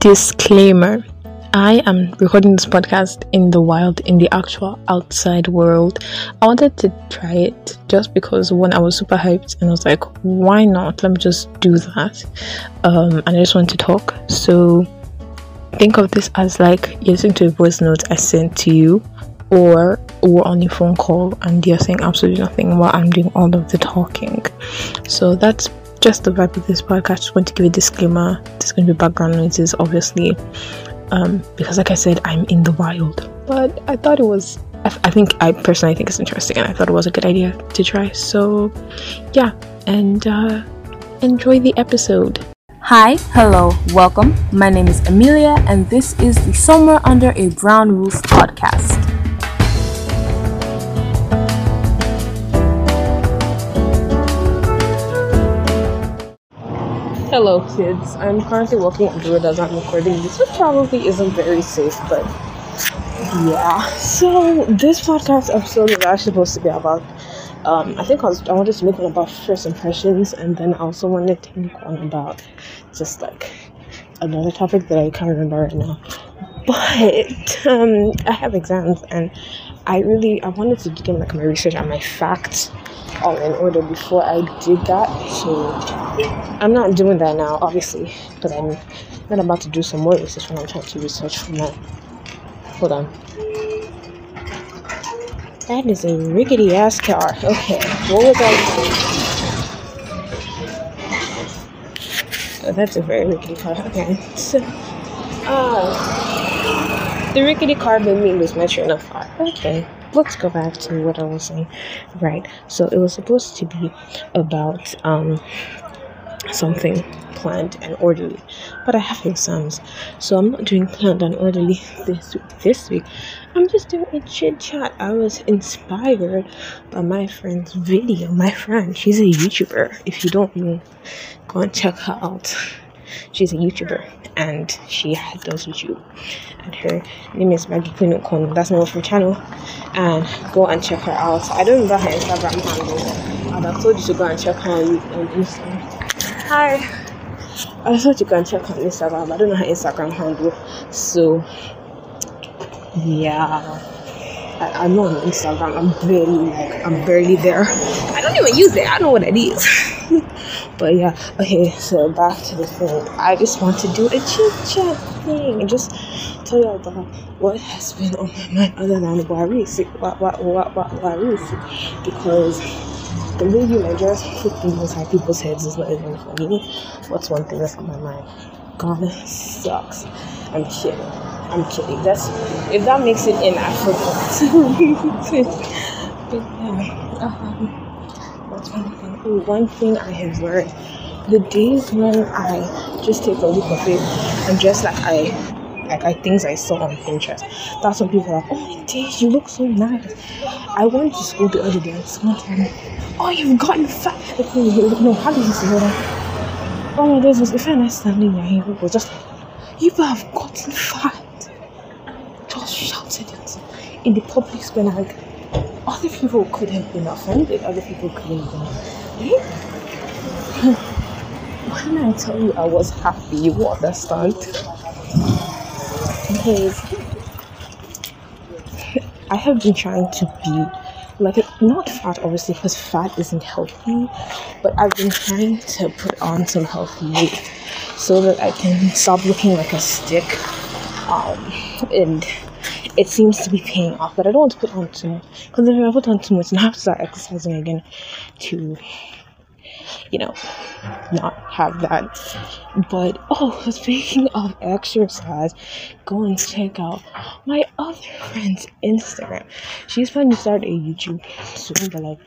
Disclaimer I am recording this podcast in the wild, in the actual outside world. I wanted to try it just because one, I was super hyped and I was like, why not? Let me just do that. Um, and I just want to talk. So think of this as like you're listening to a voice note I sent to you, or we're on a phone call and you're saying absolutely nothing while I'm doing all of the talking. So that's just the vibe of this podcast. Just want to give a disclaimer. There's going to be background noises, obviously um, because like I said, I'm in the wild. But I thought it was, I, th- I think, I personally think it's interesting and I thought it was a good idea to try. So, yeah, and uh, enjoy the episode. Hi, hello, welcome. My name is Amelia, and this is the Somewhere Under a Brown Roof podcast. Hello, kids. I'm currently walking road as I'm recording this, which probably isn't very safe, but yeah. So, this podcast episode is actually supposed to be about. Um, I think I, was, I wanted to make one about first impressions, and then I also wanted to make one about just like another topic that I can't remember right now. But um, I have exams, and I really I wanted to get like my research and my facts all in order before I did that. So I'm not doing that now, obviously, but I'm not about to do some more research when I'm trying to research for my. Hold on. That is a rickety ass car. Okay, what was I Oh, that's a very rickety car. Okay, so. Uh, the rickety car made me lose my train of thought. Okay let's go back to what I was saying. Right. So it was supposed to be about um something planned and orderly. But I have exams. So I'm not doing planned and orderly this this week. I'm just doing a chit chat. I was inspired by my friend's video. My friend, she's a YouTuber. If you don't know, go and check her out. She's a YouTuber and she does YouTube. And her name is Maggie Queen Okon. That's the name of her channel. And go and check her out. I don't remember her Instagram handle. And I told you to go and check her on, Instagram. Hi. I thought you can check her on Instagram. I don't know her Instagram handle. So yeah. I, am not on Instagram. I'm barely like I'm barely there. I don't even use it. I don't know what it is. but yeah, okay. So back to the thing. I just want to do a chit chat thing and just tell y'all about what has been on my mind other than Warisi, Warisi, because the you like just put things inside people's heads is not even funny. What's one thing that's on my mind? Ghana sucks. I'm kidding. I'm kidding. That's if that makes it in Africa. but yeah, um, one thing. I have learned: the days when I just take a look of it and just like I like I things I saw on Pinterest. That's when people are like, oh my days, you look so nice. I went to school the other day and someone told me, oh you've gotten fat. No, how did you say that? Oh my days, was if I standing here, was just like, you have gotten fat just shouted it in the public square. Like other people could have been offended, other people couldn't have been. when I tell you I was happy, you understand? Because I have been trying to be like not fat obviously because fat isn't healthy but i've been trying to put on some healthy weight so that i can stop looking like a stick um, and it seems to be paying off. But I don't want to put on too much because if I put on too much, then I have to start exercising again to, you know, not have that. But oh, speaking of exercise, go and check out my other friend's Instagram. She's planning to start a YouTube soon, but like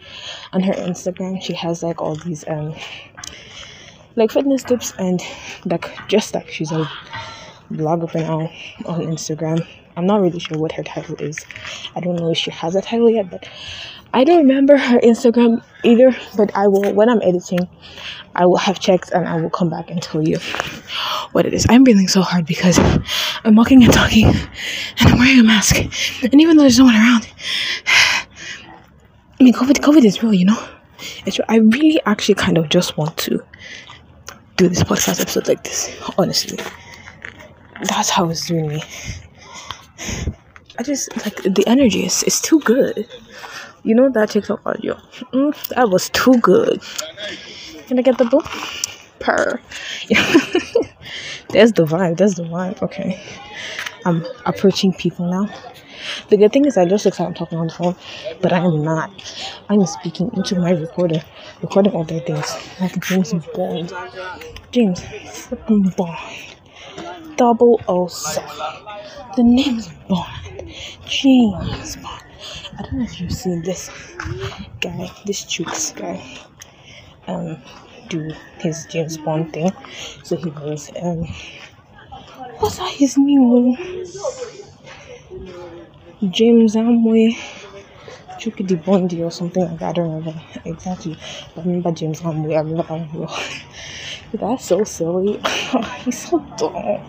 on her Instagram, she has like all these um like fitness tips and like just like she's a blogger for now on Instagram. I'm not really sure what her title is. I don't know if she has a title yet, but I don't remember her Instagram either. But I will, when I'm editing, I will have checked and I will come back and tell you what it is. I'm breathing so hard because I'm walking and talking and I'm wearing a mask. And even though there's no one around, I mean, COVID, COVID is real, you know? It's, I really actually kind of just want to do this podcast episode like this, honestly that's how it's doing me. I just like the energy is, is too good. You know that TikTok audio? Mm, that was too good. Can I get the book? Per. There's the vibe. There's the vibe. Okay. I'm approaching people now. The good thing is I just look like I'm talking on the phone, but I am not. I'm speaking into my recorder, recording all their things. Like James Bond. James freaking Bond. Double O seven. The name's Bond. James Bond. I don't know if you've seen this guy, this Chooks guy, um, do his James Bond thing. So he goes, um, what's his name? James Amway. Chucky the Bondi or something like that. I don't remember exactly. I remember James Amway. I remember one. That's so silly. He's so dumb.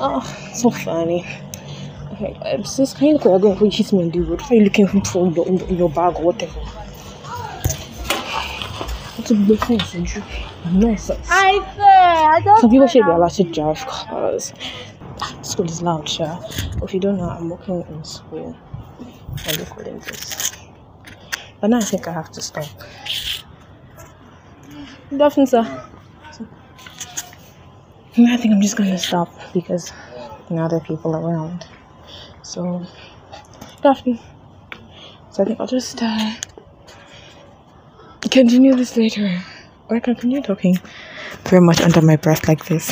Oh, so funny. Okay, you look like you're going to hit me on the road? Why are you looking for your, in, in your bag or whatever? What's a thing for you? Nonsense. I said, I don't Some people should be allowed to drive cars. School is loud, sure. If you don't know, I'm working in school. I'm recording this. But now I think I have to stop. Good afternoon, sir. I think I'm just gonna stop because now there are people around. So, afternoon. So I think I'll just uh, continue this later. Or I can continue talking very much under my breath like this.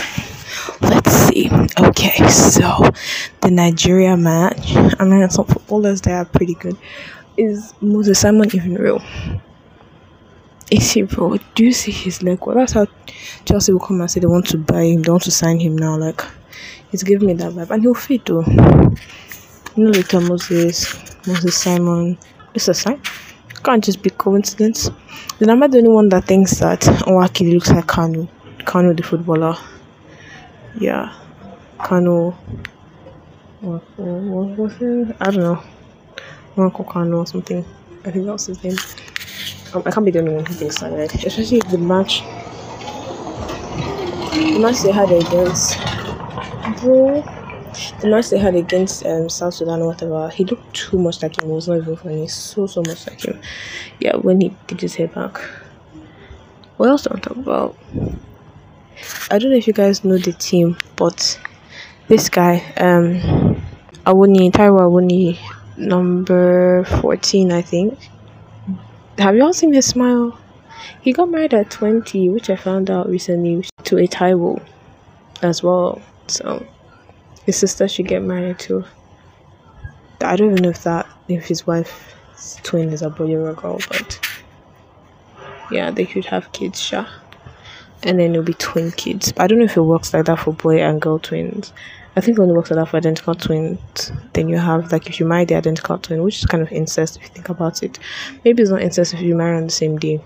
Let's see. Okay, so the Nigeria match. I mean, some footballers there are pretty good. Is Moses Simon even real? Is he real? Do you see his leg? Well, that's how Chelsea will come and say they want to buy him, they want to sign him now. Like, he's giving me that vibe, and he'll fit though. You know, Moses, Moses Simon. It's a sign. Can't just be coincidence. Then I'm I the only one that thinks that Nwakali looks like Kanu? Kanu the footballer. Yeah. Kanu. What, what it? I don't know. Marco Kanu or something. I think that was his name. I can't be the only one who thinks that, right? Especially the match. The match they had against. Bro. The match they had against um, South Sudan or whatever, he looked too much like him. It was not even funny. So, so much like him. Yeah, when he did his hair back. What else do I talk about? I don't know if you guys know the team, but this guy, um, Awoniyi, Taiwo Awoniyi, number 14, I think. Have you all seen his smile? He got married at 20, which I found out recently, to a Taiwo as well. So his sister should get married too. I don't even know if that if his wife's twin is a boy or a girl, but yeah, they should have kids, sure. And then it'll be twin kids. But I don't know if it works like that for boy and girl twins. I think it only works that for identical twins. Then you have like if you marry the identical twin, which is kind of incest if you think about it. Maybe it's not incest if you marry on the same day.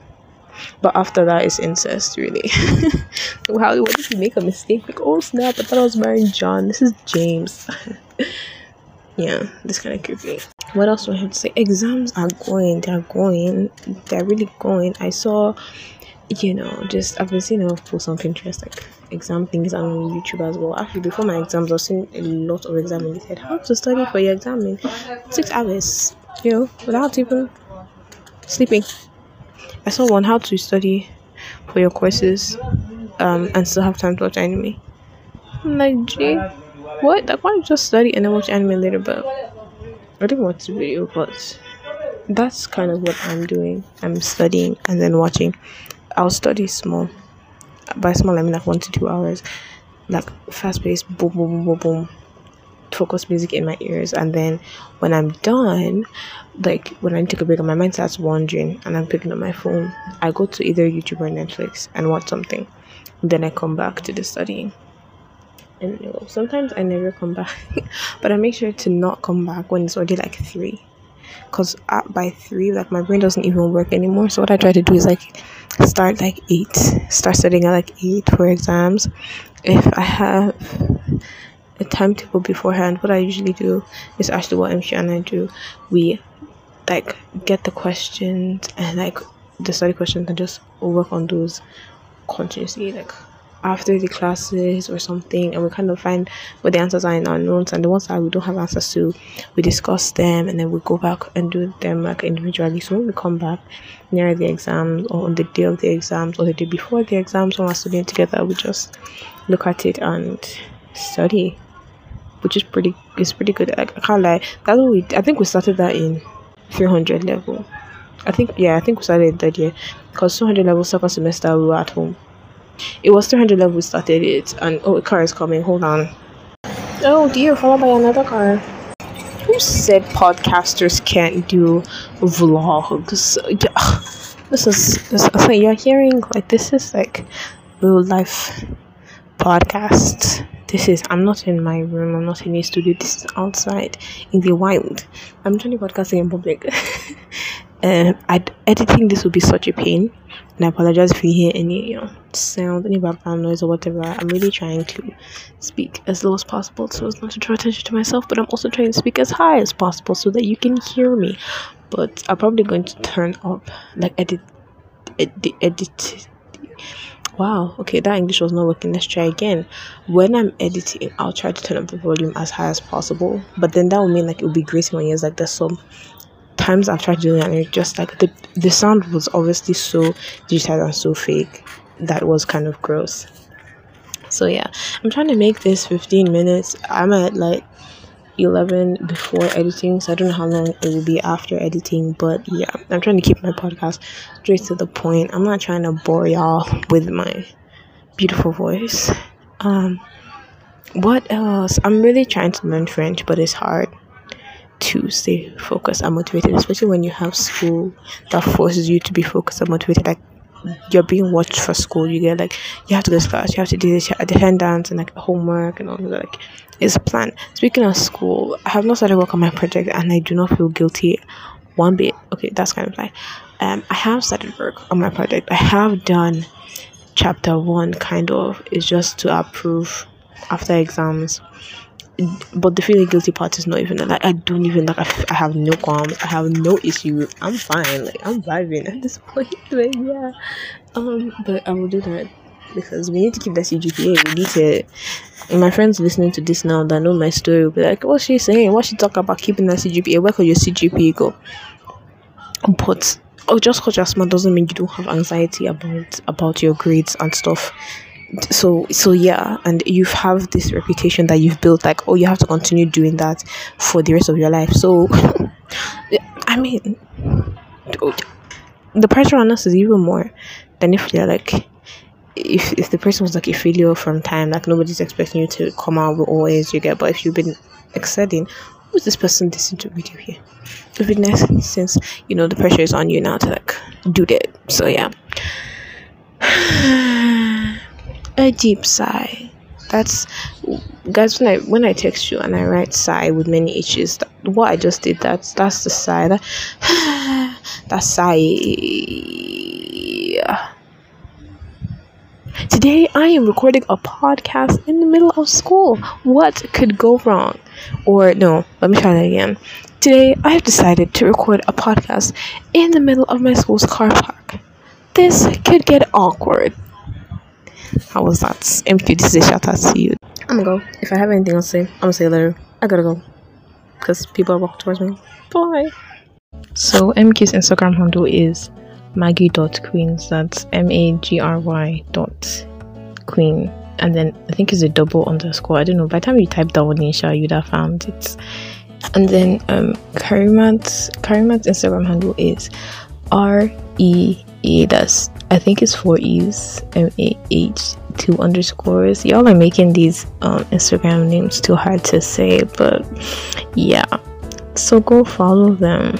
But after that, it's incest, really. How what if you make a mistake? Like, oh snap! I thought I was marrying John. This is James. yeah, this kind of creepy. What else do I have to say? Exams are going. They're going. They're really going. I saw, you know, just I've been seeing a lot of posts on Pinterest like exam things and on YouTube as well. Actually, before my exams, I've seen a lot of exam. They said how to study for your exam in six hours. You know, without even sleeping. I saw one how to study for your courses um, and still have time to watch anime. I'm like, gee, what? Like, why don't you just study and then watch anime later? But I didn't watch the video, but that's kind of what I'm doing. I'm studying and then watching. I'll study small. By small, I mean like one to two hours. Like fast paced, boom, boom, boom, boom, boom. Focus music in my ears, and then when I'm done, like when I take a break my mind starts wandering and I'm picking up my phone, I go to either YouTube or Netflix and watch something. Then I come back to the studying. And sometimes I never come back, but I make sure to not come back when it's already like three. Cause by three, like my brain doesn't even work anymore. So what I try to do is like start like eight, start studying at like eight for exams. If I have a timetable beforehand, what I usually do is actually what MQ and I do. We like get the questions and like the study questions and just work on those continuously like after the classes or something and we kind of find what the answers are in our notes and the ones that we don't have answers to we discuss them and then we go back and do them like individually. So when we come back near the exams or on the day of the exams or the day before the exams when we're studying together we just look at it and study which is pretty it's pretty good. Like, i can't lie. That's what we i think we started that in 300 level. I think yeah i think we started that year because 200 level second semester we were at home it was 300 level we started it and oh a car is coming. Hold on. Oh dear. Followed by another car. Who said podcasters can't do vlogs? This is this is like you're hearing like this is like real life podcast. This is i'm not in my room. I'm not in a studio. This is outside in the wild. I'm trying to podcasting in public. Um I'd, editing this would be such a pain and i apologize if you hear any you know sound any background noise or whatever. I'm really trying to speak as low as possible so as not to draw attention to myself but i'm also trying to speak as high as possible so that you can hear me. But i'm probably going to turn up like edit edit edit. Wow okay that english was not working. Let's try again. When i'm editing i'll try to turn up the volume as high as possible but then that will mean like it will be grating my ears like there's some times i've tried doing it and it just like the the sound was obviously so digital and so fake that was kind of gross. So yeah i'm trying to make this 15 minutes. I'm at like 11 before editing so i don't know how long it will be after editing but yeah i'm trying to keep my podcast straight to the point. I'm not trying to bore y'all with my beautiful voice. Um what else? I'm really trying to learn french but it's hard to stay focused and motivated especially when you have school that forces you to be focused and motivated like you're being watched for school. You get like you have to go to class, you have to do this, attendance and like homework and all that. Like it's a plan. Speaking of school, I have not started work on my project and I do not feel guilty one bit. Okay, that's kind of like um I have started work on my project. I have done chapter one kind of. It's just to approve after exams but the feeling guilty part is not even like I don't even like I, have no qualms I have no issue I'm fine like I'm vibing at this point but yeah. Um but I will do that because we need to keep that CGPA we need to my friends listening to this now that know my story will be like what's she saying? What she talk about keeping that CGPA where could your CGPA go? But oh just because you're smart doesn't mean you don't have anxiety about about your grades and stuff so so yeah and you have this reputation that you've built like oh you have to continue doing that for the rest of your life. So i mean the pressure on us is even more than if you're like if if the person was like a failure from time like nobody's expecting you to come out with all A's you get. But if you've been excelling who's this person listening to video here? It would be nice since you know the pressure is on you now to like do that. So yeah a deep sigh. That's guys when I when I text you and I write sigh with many H's. That, what I just did that's that's the sigh. That that sigh. Today I am recording a podcast in the middle of school. What could go wrong? Or no, let me try that again. Today I have decided to record a podcast in the middle of my school's car park. This could get awkward. How was that? MQ, this is a shout out to you. I'm gonna go. If I have anything else to say, I'm gonna say later. I gotta go. Because people are walking towards me. Bye. So MQ's Instagram handle is maggie.queens. That's M A G R Y dot queen. And then I think it's a double underscore. I don't know. By the time you type that one in, sure you'd have found it. And then um Karimat's Karimat's Instagram handle is R E E. That's I think it's four E's, M A H, two underscores. Y'all are making these um, Instagram names too hard to say, but yeah. So go follow them.